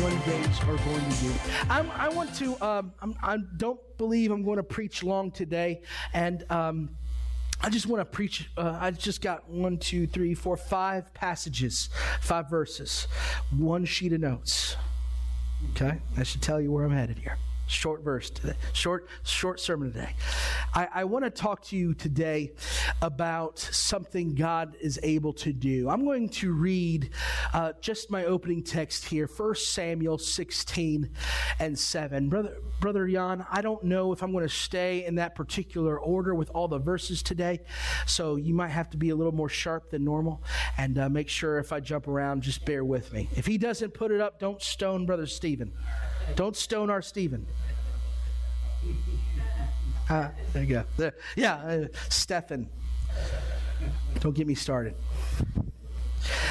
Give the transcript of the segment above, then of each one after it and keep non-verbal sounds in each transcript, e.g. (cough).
21 days are going to do. I'm, I want to. Um, I don't believe I'm going to preach long today, and. Um, I just want to preach. Uh, I just got one, two, three, four, five passages, five verses, one sheet of notes. Okay, that should tell you where I'm headed here. Short verse today, short, short sermon today. I, I want to talk to you today about something God is able to do. I'm going to read uh, just my opening text here, 1 Samuel 16 and 7. Brother, Brother Jan, I don't know if I'm going to stay in that particular order with all the verses today, so you might have to be a little more sharp than normal and uh, make sure if I jump around, just bear with me. If he doesn't put it up, don't stone Brother Stephen. Don't stone our Stephen. Uh, there you go. There, yeah, uh, Stephen. Don't get me started.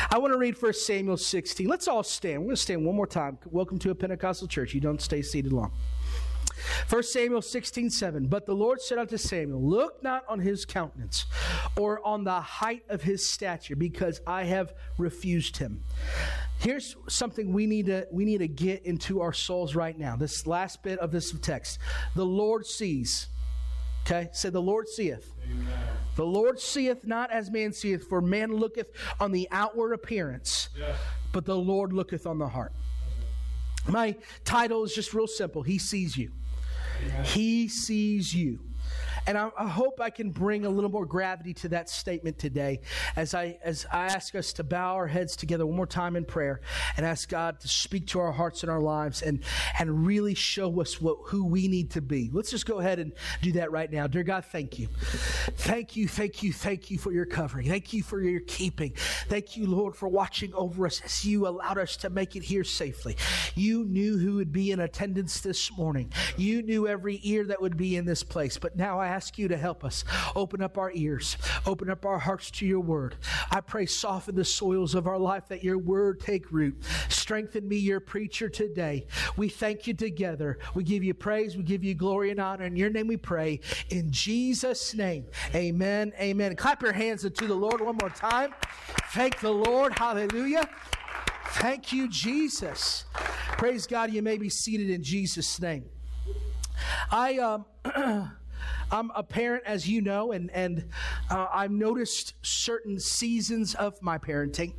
I want to read 1 Samuel 16. Let's all stand. We're going to stand one more time. Welcome to a Pentecostal church. You don't stay seated long. 1 Samuel 16, 7. But the Lord said unto Samuel, Look not on his countenance or on the height of his stature, because I have refused him. Here's something we need to we need to get into our souls right now. This last bit of this text. The Lord sees. Okay? Say the Lord seeth. Amen. The Lord seeth not as man seeth, for man looketh on the outward appearance, yes. but the Lord looketh on the heart. My title is just real simple. He sees you. Amen. He sees you. And I, I, hope I can bring a little more gravity to that statement today as I, as I ask us to bow our heads together one more time in prayer and ask God to speak to our hearts and our lives and, and really show us what, who we need to be. Let's just go ahead and do that right now. Dear God, thank you. Thank you, thank you, thank you for your covering. Thank you for your keeping. Thank you, Lord, for watching over us as you allowed us to make it here safely. You knew who would be in attendance this morning. You knew every ear that would be in this place. But now I ask you to help us. Open up our ears, open up our hearts to your word. I pray, soften the soils of our life that your word take root. Strengthen me, your preacher, today. We thank you together. We give you praise, we give you glory and honor. In your name we pray. In Jesus' name, amen. Amen. Clap your hands to the Lord one more time. Thank the Lord. Hallelujah. Thank you, Jesus. Praise God. You may be seated in Jesus' name. I um (clears throat) I'm a parent, as you know, and, and uh, I've noticed certain seasons of my parenting.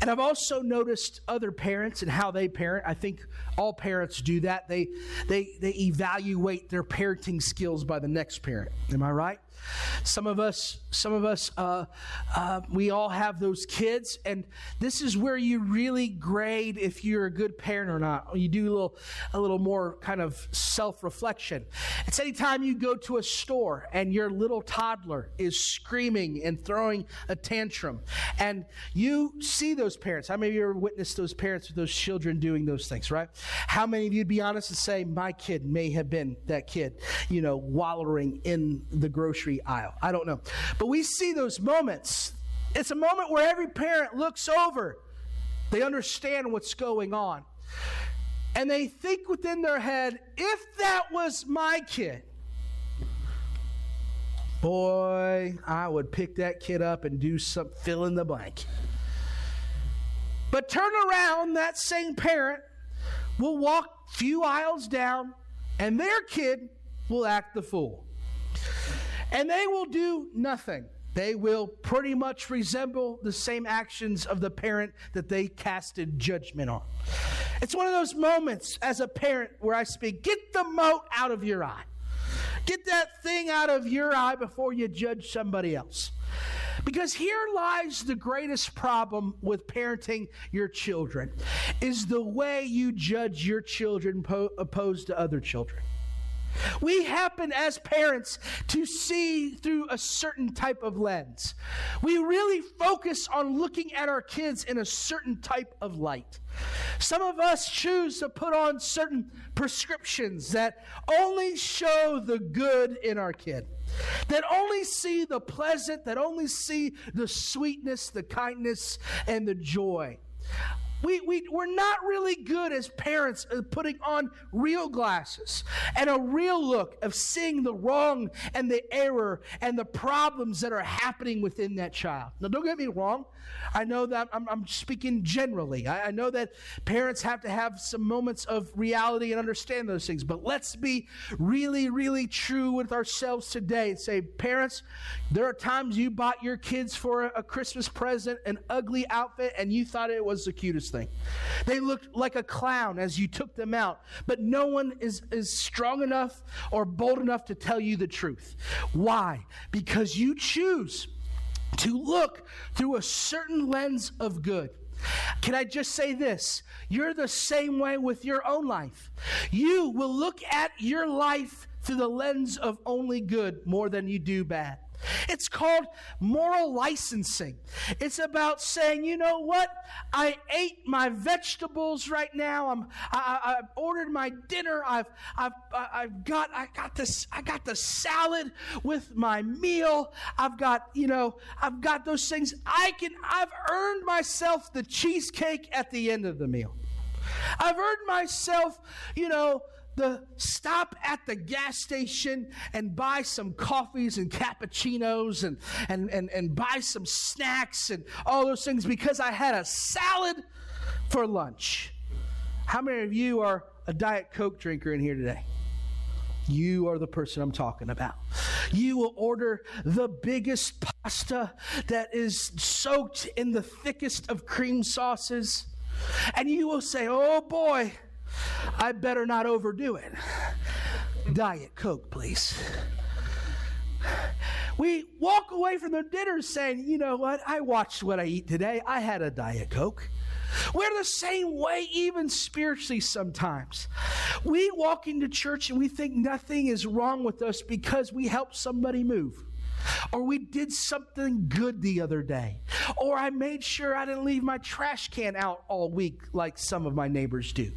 And I've also noticed other parents and how they parent. I think all parents do that. They, they, they evaluate their parenting skills by the next parent. Am I right? Some of us, some of us, uh, uh, we all have those kids, and this is where you really grade if you're a good parent or not. You do a little, a little more kind of self-reflection. It's anytime you go to a store and your little toddler is screaming and throwing a tantrum, and you see those parents. How many of you ever witnessed those parents with those children doing those things? Right? How many of you'd be honest and say, "My kid may have been that kid," you know, wallowing in the grocery grocery aisle. I don't know. But we see those moments. It's a moment where every parent looks over, they understand what's going on. And they think within their head, if that was my kid, boy, I would pick that kid up and do some fill in the blank. But turn around, that same parent will walk few aisles down, and their kid will act the fool and they will do nothing. They will pretty much resemble the same actions of the parent that they casted judgment on. It's one of those moments as a parent where I speak, get the mote out of your eye. Get that thing out of your eye before you judge somebody else. Because here lies the greatest problem with parenting your children is the way you judge your children po- opposed to other children. We happen as parents to see through a certain type of lens. We really focus on looking at our kids in a certain type of light. Some of us choose to put on certain prescriptions that only show the good in our kid, that only see the pleasant, that only see the sweetness, the kindness, and the joy. We, we, we're not really good as parents at putting on real glasses and a real look of seeing the wrong and the error and the problems that are happening within that child. Now, don't get me wrong. I know that I'm, I'm speaking generally. I, I know that parents have to have some moments of reality and understand those things. But let's be really, really true with ourselves today and say, parents, there are times you bought your kids for a, a Christmas present an ugly outfit and you thought it was the cutest thing. They looked like a clown as you took them out, but no one is, is strong enough or bold enough to tell you the truth. Why? Because you choose to look through a certain lens of good. Can I just say this? You're the same way with your own life. You will look at your life through the lens of only good more than you do bad. It's called moral licensing. It's about saying, you know what? I ate my vegetables right now. I'm, I, have ordered my dinner. I've, I've, I've got, I got this, I got the salad with my meal. I've got, you know, I've got those things. I can, I've earned myself the cheesecake at the end of the meal. I've earned myself, you know, the stop at the gas station and buy some coffees and cappuccinos and, and, and, and buy some snacks and all those things because I had a salad for lunch. How many of you are a Diet Coke drinker in here today? You are the person I'm talking about. You will order the biggest pasta that is soaked in the thickest of cream sauces, and you will say, Oh boy, I better not overdo it. Diet Coke, please. We walk away from the dinner saying, you know what? I watched what I eat today. I had a Diet Coke. We're the same way, even spiritually, sometimes. We walk into church and we think nothing is wrong with us because we helped somebody move. Or we did something good the other day. Or I made sure I didn't leave my trash can out all week like some of my neighbors do.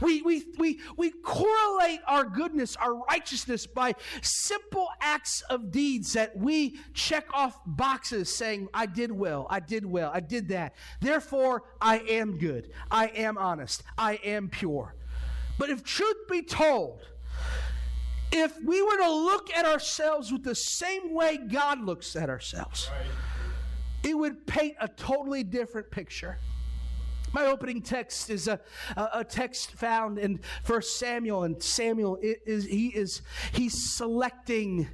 We, we, we, we correlate our goodness, our righteousness by simple acts of deeds that we check off boxes saying, I did well, I did well, I did that. Therefore, I am good, I am honest, I am pure. But if truth be told, if we were to look at ourselves with the same way God looks at ourselves, right. it would paint a totally different picture. My opening text is a, a, text found in First Samuel, and Samuel is he is he's selecting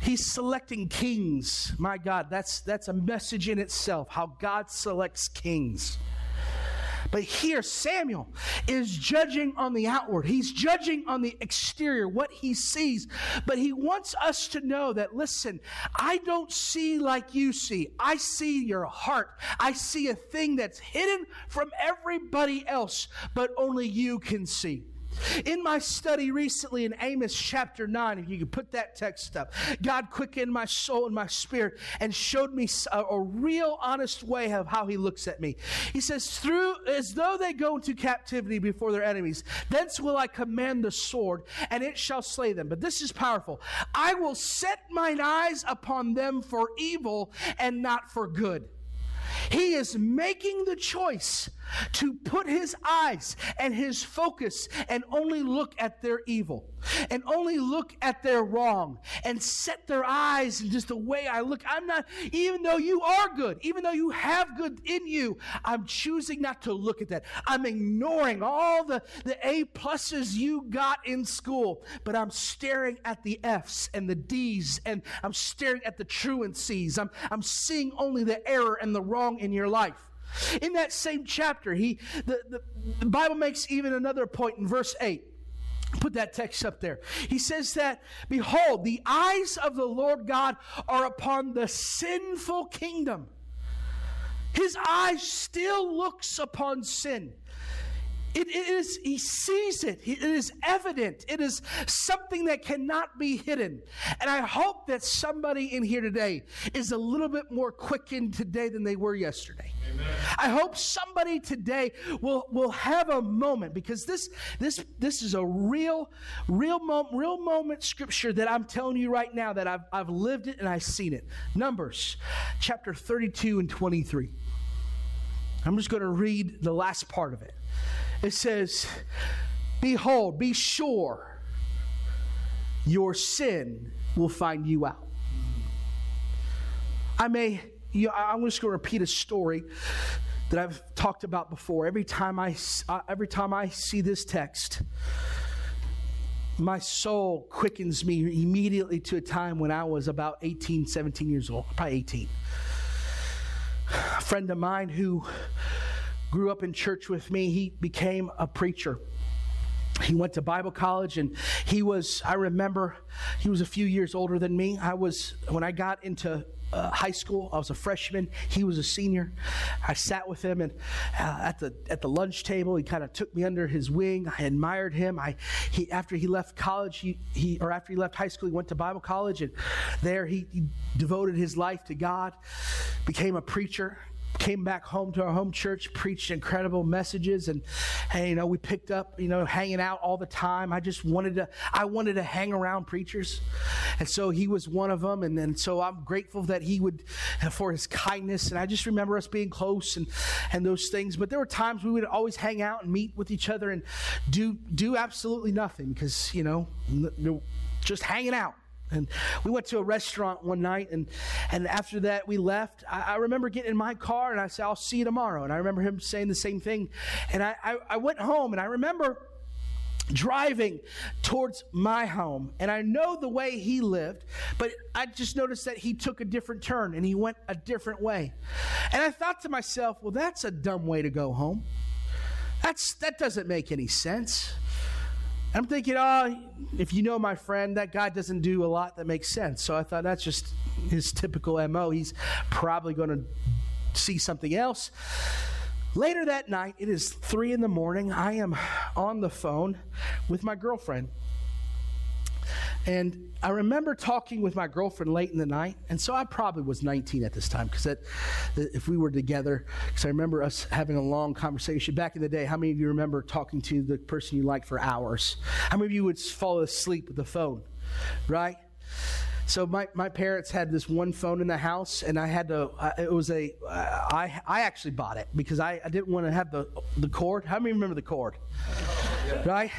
he's selecting kings. My God, that's that's a message in itself. How God selects kings. But here, Samuel is judging on the outward. He's judging on the exterior, what he sees. But he wants us to know that, listen, I don't see like you see. I see your heart. I see a thing that's hidden from everybody else, but only you can see. In my study recently in Amos chapter 9, if you could put that text up, God quickened my soul and my spirit and showed me a, a, real honest way of how he looks at me. He says, through as though they go into captivity before their enemies, thence will I command the sword, and it shall slay them. But this is powerful. I will set mine eyes upon them for evil and not for good. He is making the choice to put his eyes and his focus and only look at their evil and only look at their wrong and set their eyes in just the way I look. I'm not, even though you are good, even though you have good in you, I'm choosing not to look at that. I'm ignoring all the, the A pluses you got in school, but I'm staring at the F's and the D's and I'm staring at the truancies. I'm, I'm seeing only the error and the wrong in your life. In that same chapter, he the, the, the Bible makes even another point in verse 8. Put that text up there. He says that, Behold, the eyes of the Lord God are upon the sinful kingdom. His eye still looks upon sin. It, it is, he sees it. It is evident. It is something that cannot be hidden. And I hope that somebody in here today is a little bit more quickened today than they were yesterday. Amen. I hope somebody today will, will have a moment because this, this, this is a real, real, mo- real moment scripture that I'm telling you right now that I've, I've lived it and I've seen it. Numbers chapter 32 and 23. I'm just going to read the last part of it. It says, Behold, be sure your sin will find you out. I may, you know, I'm just going to repeat a story that I've talked about before. Every time I, uh, every time I see this text, my soul quickens me immediately to a time when I was about 18, 17 years old, probably 18. A friend of mine who grew up in church with me. He became a preacher. He went to Bible college and he was, I remember, he was a few years older than me. I was, when I got into uh, high school. I was a freshman. He was a senior. I sat with him and uh, at the at the lunch table, he kind of took me under his wing. I admired him. I he after he left college, he, he or after he left high school, he went to Bible college and there he, he devoted his life to God, became a preacher came back home to our home church, preached incredible messages, and, and you know we picked up you know hanging out all the time. I just wanted to I wanted to hang around preachers, and so he was one of them. And then so I'm grateful that he would for his kindness, and I just remember us being close and and those things. But there were times we would always hang out and meet with each other and do do absolutely nothing because you know just hanging out. And we went to a restaurant one night, and, and after that, we left. I, I, remember getting in my car, and I said, I'll see you tomorrow. And I remember him saying the same thing. And I, I, I went home, and I remember driving towards my home. And I know the way he lived, but I just noticed that he took a different turn and he went a different way. And I thought to myself, well, that's a dumb way to go home. That's, that doesn't make any sense. I'm thinking, oh, if you know my friend, that guy doesn't do a lot that makes sense. So I thought that's just his typical MO. He's probably going to see something else. Later that night, it is three in the morning. I am on the phone with my girlfriend. And I remember talking with my girlfriend late in the night, and so I probably was 19 at this time because if we were together, because I remember us having a long conversation back in the day. How many of you remember talking to the person you liked for hours? How many of you would fall asleep with the phone, right? So my, my parents had this one phone in the house, and I had to. It was a. I I actually bought it because I, I didn't want to have the the cord. How many remember the cord? Right,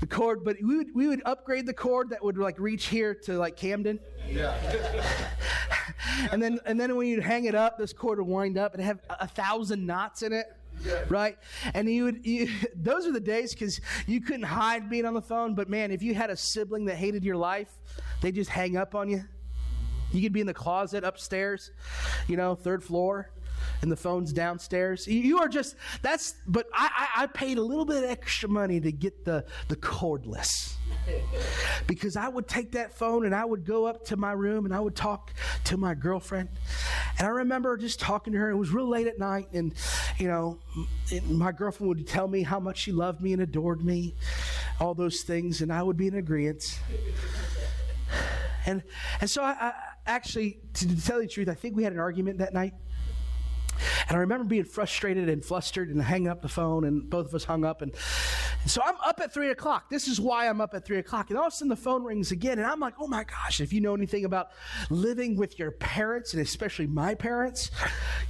the cord. But we would we would upgrade the cord that would like reach here to like Camden. Yeah. and then and then when you'd hang it up, this cord would wind up and have a, a thousand knots in it. Yeah. right? And you would, you, (laughs) those are the days because you couldn't hide being on the phone. But man, if you had a sibling that hated your life, they just hang up on you. You could be in the closet upstairs, you know, third floor, and the phone's downstairs. You are just that's. But I, I, I paid a little bit extra money to get the the cordless (laughs) because I would take that phone and I would go up to my room and I would talk to my girlfriend. And I remember just talking to her. It was real late at night, and you know, my girlfriend would tell me how much she loved me and adored me, all those things, and I would be in agreement. (sighs) And and so I, I actually, to tell you the truth, I think we had an argument that night. And I remember being frustrated and flustered and hanging up the phone, and both of us hung up. And, and, so I'm up at 3 o'clock. This is why I'm up at 3 o'clock. And all of a sudden the phone rings again, and I'm like, oh my gosh, if you know anything about living with your parents, and especially my parents,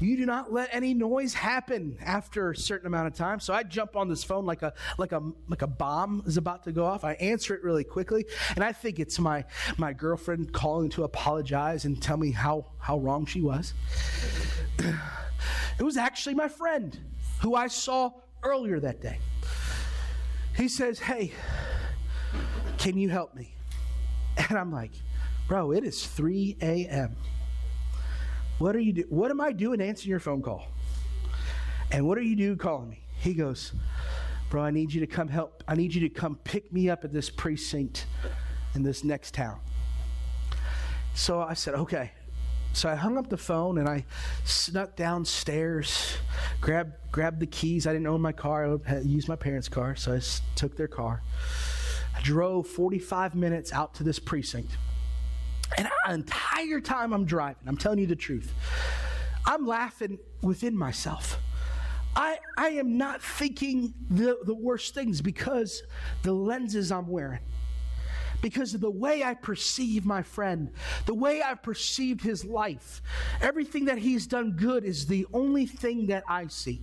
you do not let any noise happen after a certain amount of time. So I jump on this phone like a, like a, like a bomb is about to go off. I answer it really quickly, and I think it's my, my girlfriend calling to apologize and tell me how, how wrong she was. It was actually my friend who I saw earlier that day. He says, Hey, can you help me? And I'm like, Bro, it is 3 a.m. What are you do- What am I doing answering your phone call? And what are you doing calling me? He goes, Bro, I need you to come help. I need you to come pick me up at this precinct in this next town. So I said, Okay. So I hung up the phone and I snuck downstairs, grabbed grabbed the keys. I didn't own my car. I used my parents' car, so I took their car. I drove 45 minutes out to this precinct. And the entire time I'm driving, I'm telling you the truth, I'm laughing within myself. I, I am not thinking the, the worst things because the lenses I'm wearing because of the way I perceive my friend, the way I've perceived his life. Everything that he's done good is the only thing that I see.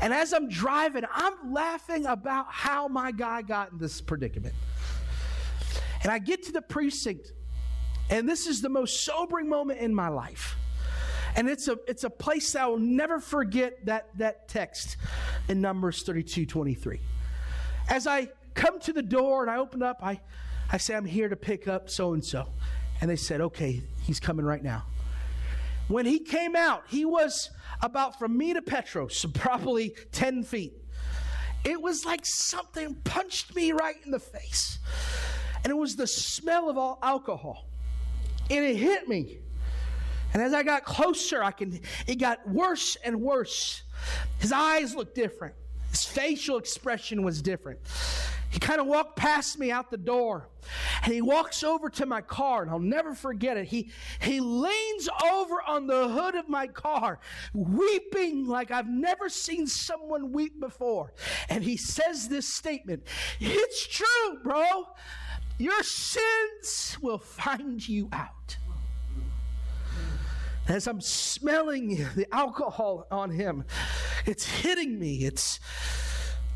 And as I'm driving, I'm laughing about how my guy got in this predicament. And I get to the precinct, and this is the most sobering moment in my life. And it's a, it's a place that I will never forget that, that text in Numbers 32 23. As I come to the door and I open up, I, I say, I'm here to pick up so and so. And they said, okay, he's coming right now. When he came out, he was about from me to Petros, (laughs) so probably 10 feet. It was like something punched me right in the face. And it was the smell of all alcohol. And it hit me. And as I got closer, I can it got worse and worse. His eyes looked different. His facial expression was different. He kind of walked past me out the door and he walks over to my car and I'll never forget it. He, he leans over on the hood of my car, weeping like I've never seen someone weep before. And he says this statement It's true, bro. Your sins will find you out. As I'm smelling the alcohol on him, it's hitting me. It's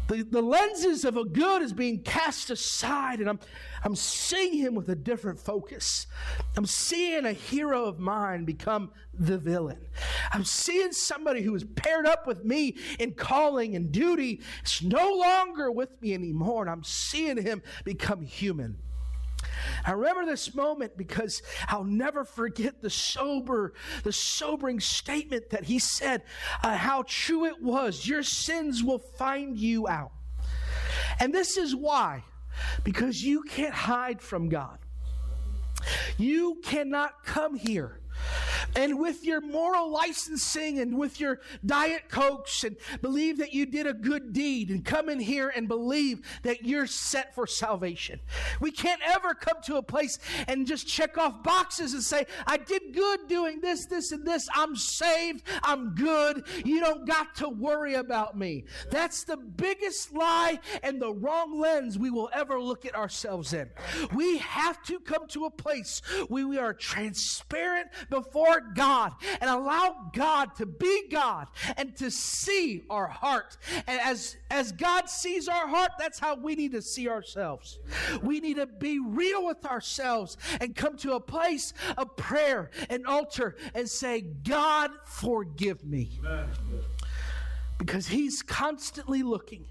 the, the lenses of a good is being cast aside, and I'm, I'm seeing him with a different focus. I'm seeing a hero of mine become the villain. I'm seeing somebody who is paired up with me in calling and duty. It's no longer with me anymore, and I'm seeing him become human. I remember this moment because I'll never forget the sober, the sobering statement that he said, uh, how true it was. Your sins will find you out. And this is why, because you can't hide from God. You cannot come here and with your moral licensing and with your diet cokes and believe that you did a good deed and come in here and believe that you're set for salvation. We can't ever come to a place and just check off boxes and say, I did good doing this, this, and this. I'm saved. I'm good. You don't got to worry about me. That's the biggest lie and the wrong lens we will ever look at ourselves in. We have to come to a place where we are transparent before God and allow God to be God and to see our heart. And as, as God sees our heart, that's how we need to see ourselves. We need to be real with ourselves and come to a place of prayer and altar and say, God, forgive me. Because he's constantly looking.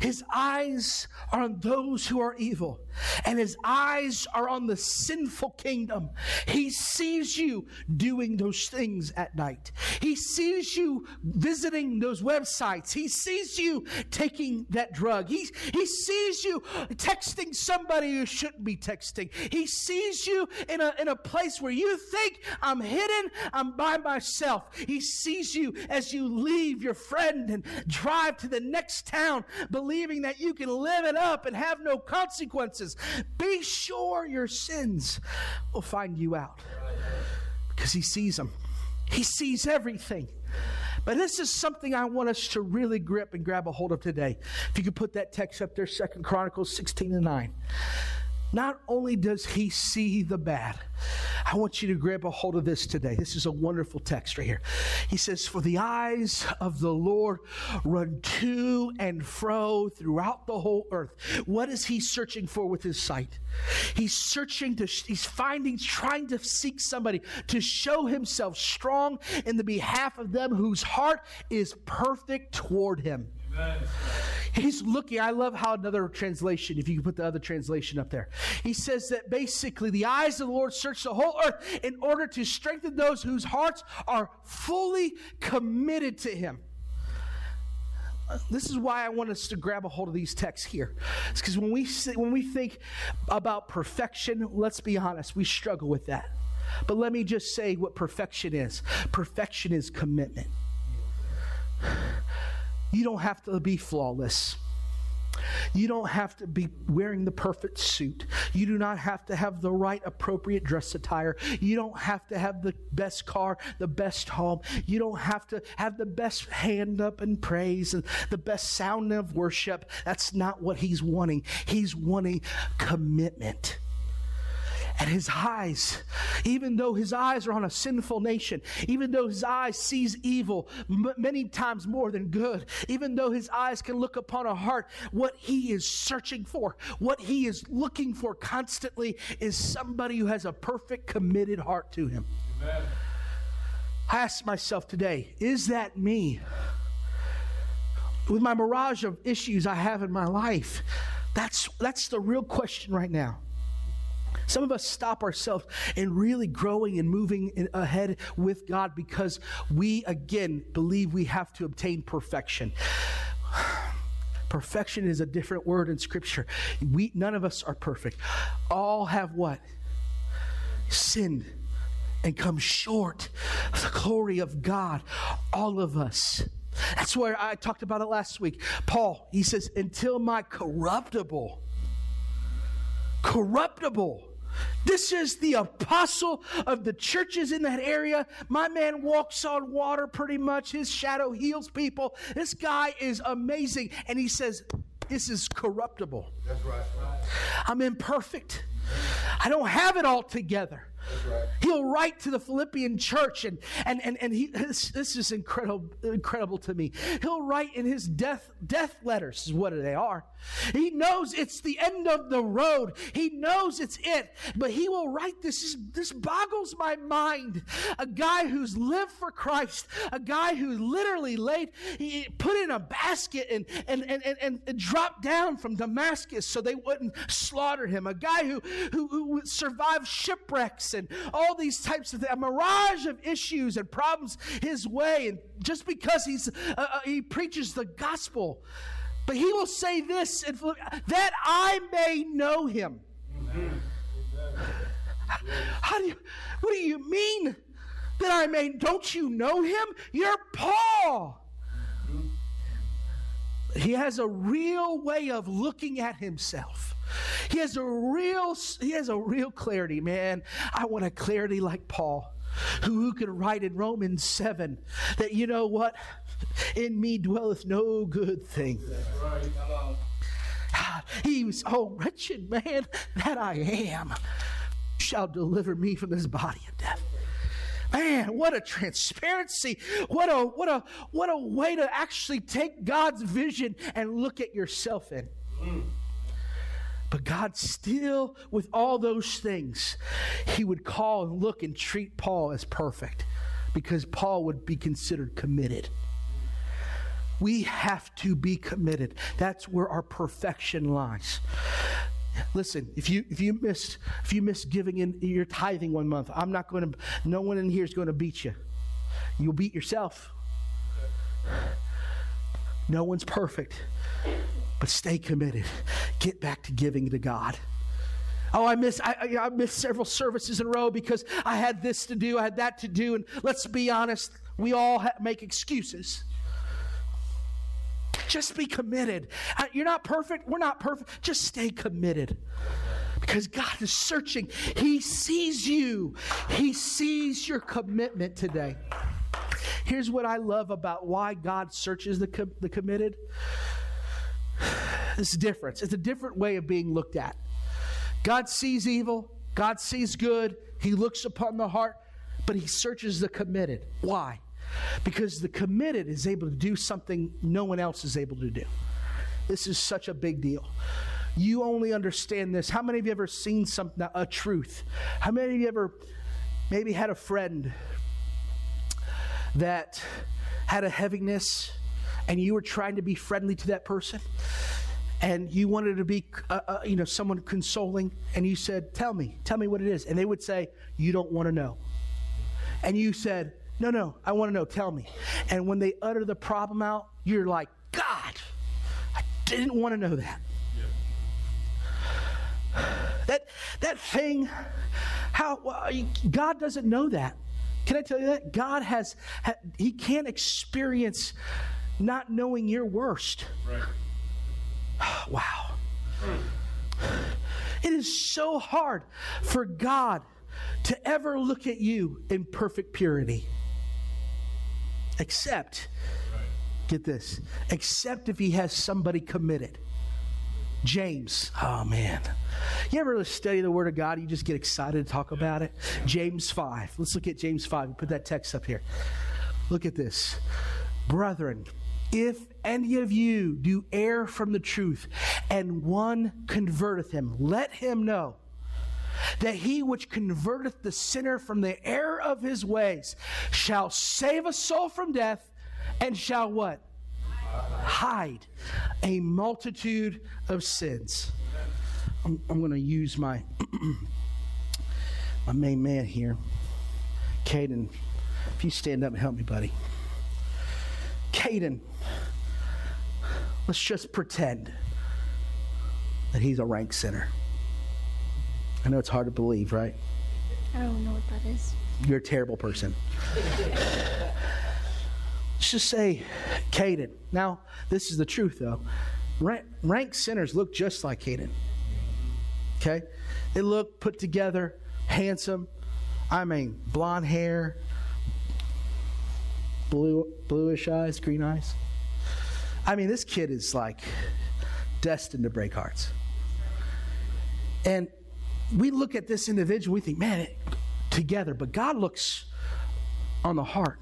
His eyes are on those who are evil, and his eyes are on the sinful kingdom. He sees you doing those things at night. He sees you visiting those websites. He sees you taking that drug. He, he sees you texting somebody you shouldn't be texting. He sees you in a, in a place where you think, I'm hidden, I'm by myself. He sees you as you leave your friend and drive to the next town believing that you can live it up and have no consequences. Be sure your sins will find you out because He sees them, He sees everything. But this is something I want us to really grip and grab a hold of today. If you could put that text up there, Second Chronicles 16 and 9. Not only does he see the bad, I want you to grab a hold of this today. This is a wonderful text right here. He says, For the eyes of the Lord run to and fro throughout the whole earth. What is he searching for with his sight? He's searching to, he's finding, trying to seek somebody to show himself strong in the behalf of them whose heart is perfect toward him. He's looking. I love how another translation, if you can put the other translation up there, he says that basically the eyes of the Lord search the whole earth in order to strengthen those whose hearts are fully committed to Him. This is why I want us to grab a hold of these texts here. It's because when we when we think about perfection, let's be honest, we struggle with that. But let me just say what perfection is perfection is commitment. You don't have to be flawless. You don't have to be wearing the perfect suit. You do not have to have the right appropriate dress attire. You don't have to have the best car, the best home. You don't have to have the best hand up in praise and the best sound of worship. That's not what he's wanting. He's wanting commitment and his eyes, even though his eyes are on a sinful nation, even though his eyes sees evil m- many times more than good, even though his eyes can look upon a heart, what he is searching for, what he is looking for constantly is somebody who has a perfect, committed heart to him. Amen. I ask myself today, is that me? With my mirage of issues I have in my life, that's, that's the real question right now. Some of us stop ourselves in really growing and moving in, ahead with God because we, again, believe we have to obtain perfection. (sighs) Perfection is a different word in Scripture. We, none of us are perfect. All have what? Sinned and come short of the glory of God. All of us. That's where I talked about it last week. Paul, he says, until my corruptible, corruptible, this is the apostle of the churches in that area. My man walks on water pretty much. His shadow heals people. This guy is amazing. And he says, This is corruptible. That's right. I'm imperfect. I don't have it all together. Right. He'll write to the Philippian church, and, and, and, and he, this, this is incredible, incredible to me. He'll write in his death, death letters, is what they are. He knows it's the end of the road. He knows it's it, but he will write this. This boggles my mind. A guy who's lived for Christ, a guy who literally laid, he put in a basket and, and, and, and, and dropped down from Damascus so they wouldn't slaughter him. A guy who, who, who survived shipwrecks and all these types of a mirage of issues and problems his way. And just because he's, uh, uh he preaches the gospel, but he will say this that I may know him. How do you, what do you mean that I may? Don't you know him? You're Paul. He has a real way of looking at himself. He has a real he has a real clarity, man. I want a clarity like Paul, who, who can write in Romans 7 that you know what? In me dwelleth no good thing. He was, oh, wretched man that I am, shall deliver me from this body of death. Man, what a transparency. What a what a what a way to actually take God's vision and look at yourself in. But God still, with all those things, he would call and look and treat Paul as perfect because Paul would be considered committed. We have to be committed. That's where our perfection lies. Listen, if you if you miss if you miss giving in your tithing one month, I'm not going to. No one in here is going to beat you. You'll beat yourself. No one's perfect. But stay committed. Get back to giving to God. Oh, I missed, I, I missed several services in a row because I had this to do, I had that to do. And let's be honest, we all ha- make excuses. Just be committed. Uh, you're not perfect. We're not perfect. Just stay committed. Because God is searching. He sees you, He sees your commitment today. Here's what I love about why God searches the, com- the committed this difference. It's a different way of being looked at. God sees evil, God sees good, He looks upon the heart, but He searches the committed. Why? Because the committed is able to do something no one else is able to do. This is such a big deal. You only understand this. How many of you ever seen something, a truth? How many of you ever maybe had a friend that had a heaviness and you were trying to be friendly to that person? and you wanted to be, uh, uh, you know, someone consoling, and you said, "Tell me, tell me what it is," and they would say, "You don't want to know," and you said, "No, no, I want to know. Tell me." And when they utter the problem out, you're like, "God, I didn't want to know that." Yeah. (sighs) That that thing How God doesn't know that. Can I tell you that? God has, He can't experience not knowing your worst. Right. (sighs) wow. It is so hard for God to ever look at you in perfect purity. Except, get this, except if He has somebody committed. James. Oh, man. You ever study the Word of God? You just get excited to talk about it? James 5. Let's look at James 5. Put that text up here. Look at this. Brethren, if any of you do err from the truth, and one converteth him, let him know that he which converteth the sinner from the error of his ways shall save a soul from death and shall what? hide a multitude of sins. I'm, I'm going to use my (clears throat) my main man here, Caden. If you stand up and help me, buddy. Caden, let's just pretend that he's a rank sinner. I know it's hard to believe, right? I don't know what that is. You're a terrible person. Let's just say Caden. Now, this is the truth, though. Rank, rank sinners look just like Caden. Okay? They look put together, handsome. I mean, blonde hair, blue, bluish eyes, green eyes. I mean, this kid is like destined to break hearts. And we look at this individual, we think, man, it, together. But God looks on the heart.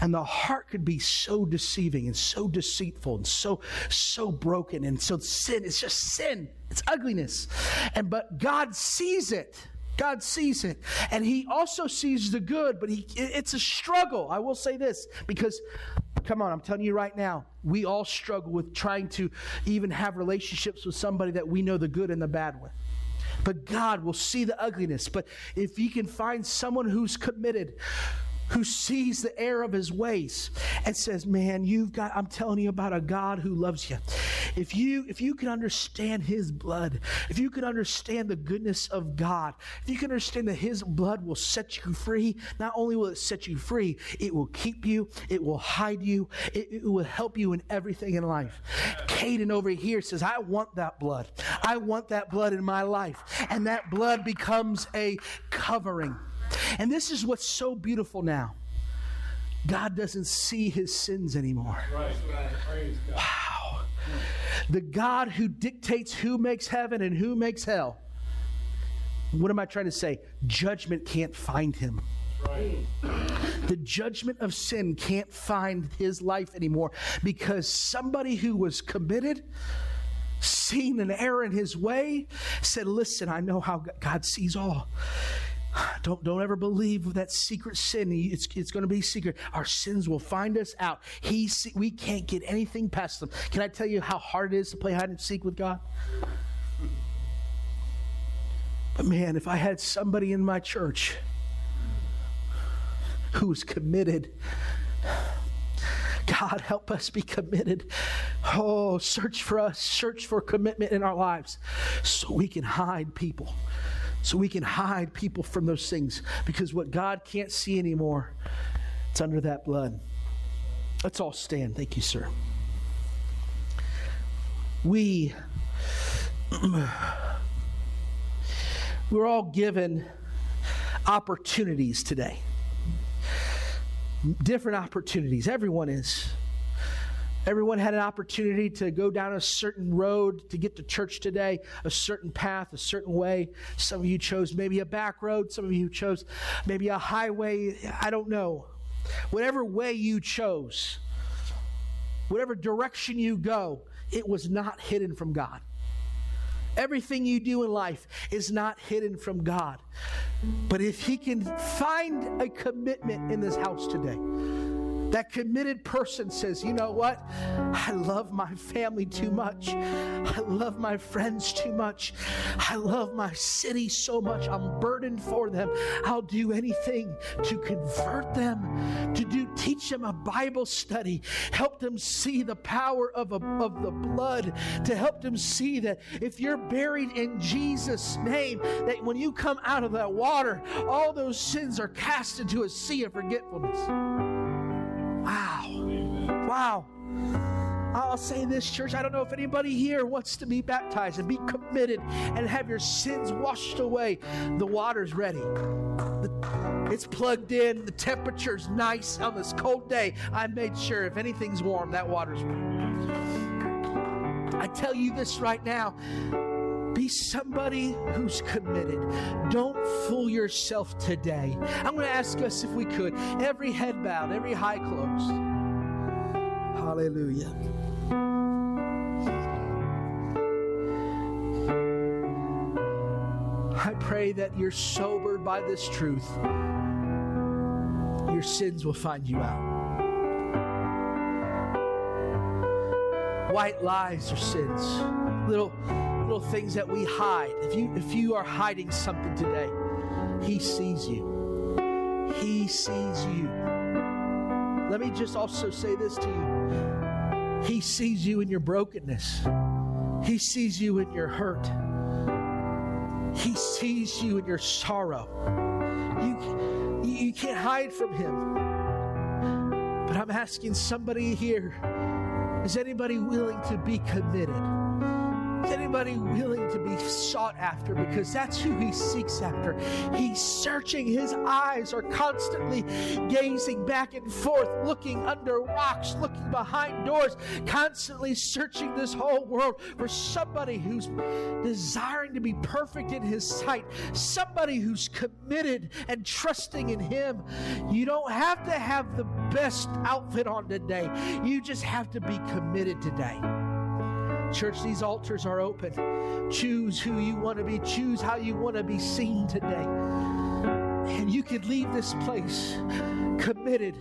And the heart could be so deceiving and so deceitful and so so broken and so sin it's just sin. It's ugliness. And but God sees it. God sees it. And he also sees the good, but he it's a struggle. I will say this because come on, I'm telling you right now, we all struggle with trying to even have relationships with somebody that we know the good and the bad with but God will see the ugliness. But if you can find someone who's committed, who sees the error of his ways and says, "Man, you've got I'm telling you about a God who loves you. If you if you can understand his blood, if you can understand the goodness of God, if you can understand that his blood will set you free, not only will it set you free, it will keep you, it will hide you, it, it will help you in everything in life." Caden over here says, "I want that blood. I want that blood in my life." And that blood becomes a covering and this is what's so beautiful now. God doesn't see his sins anymore. Right. Wow. The God who dictates who makes heaven and who makes hell. What am I trying to say? Judgment can't find him. Right. The judgment of sin can't find his life anymore because somebody who was committed, seen an error in his way, said, Listen, I know how God sees all. (sighs) Don't, don't ever believe that secret sin. It's, it's going to be secret. Our sins will find us out. He, we can't get anything past them. Can I tell you how hard it is to play hide and seek with God? But man, if I had somebody in my church who was committed, God, help us be committed. Oh, search for us, search for commitment in our lives so we can hide people so we can hide people from those things because what God can't see anymore, it's under that blood. Let's all stand. Thank you, sir. We (clears throat) we're all given opportunities today. Different opportunities. Everyone is. Everyone had an opportunity to go down a certain road to get to church today, a certain path, a certain way. Some of you chose maybe a back road, some of you chose maybe a highway. I don't know. Whatever way you chose, whatever direction you go, it was not hidden from God. Everything you do in life is not hidden from God. But if He can find a commitment in this house today, That committed person says, you know what? I love my family too much. I love my friends too much. I love my city so much. I'm burdened for them. I'll do anything to convert them, to do teach them a Bible study, help them see the power of, a, of the blood, to help them see that if you're buried in Jesus' name, that when you come out of that water, all those sins are cast into a sea of forgetfulness. Wow. Wow. I'll say this, church. I don't know if anybody here wants to be baptized and be committed and have your sins washed away. The water's ready. It's plugged in. The temperature's nice on this cold day. I made sure if anything's warm, that water's warm. I tell you this right now be somebody who's committed. Don't fool yourself today. I'm going to ask us if we could, every head bowed, every high closed. Hallelujah. I pray that you're sobered by this truth. Your sins will find you out. White lies are sins. Little little things that we hide. If you if you are hiding something today, he sees you. He sees you. Let me just also say this to you. He sees you in your brokenness. He sees you in your hurt. He sees you in your sorrow. You, you can't hide from Him. But I'm asking somebody here is anybody willing to be committed? Anybody willing to be sought after? Because that's who he seeks after. He's searching, his eyes are constantly gazing back and forth, looking under rocks, looking behind doors, constantly searching this whole world for somebody who's desiring to be perfect in his sight, somebody who's committed and trusting in him. You don't have to have the best outfit on today, you just have to be committed today. Church, these altars are open. Choose who you want to be, choose how you want to be seen today. And you can leave this place committed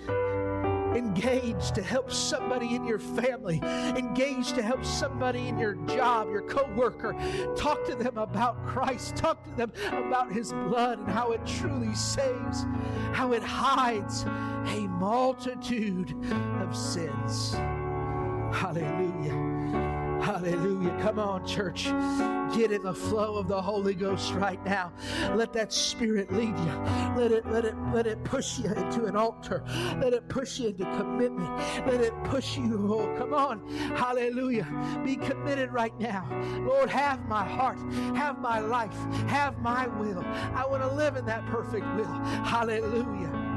engaged to help somebody in your family, engaged to help somebody in your job, your coworker. Talk to them about Christ. Talk to them about his blood and how it truly saves, how it hides a multitude of sins. Hallelujah. Hallelujah. Come on, church. Get in the flow of the Holy Ghost right now. Let that spirit lead you. Let it, let it, let it push you into an altar. Let it push you into commitment. Let it push you. Oh, come on. Hallelujah. Be committed right now. Lord, have my heart, have my life, have my will. I want to live in that perfect will. Hallelujah.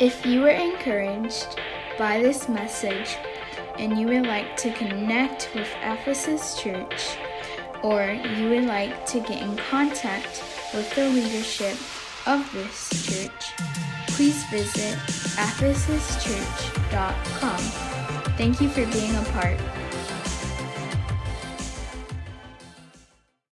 If you were encouraged by this message and you would like to connect with Ephesus Church, or you would like to get in contact with the leadership of this church, please visit ephesuschurch.com. Thank you for being a part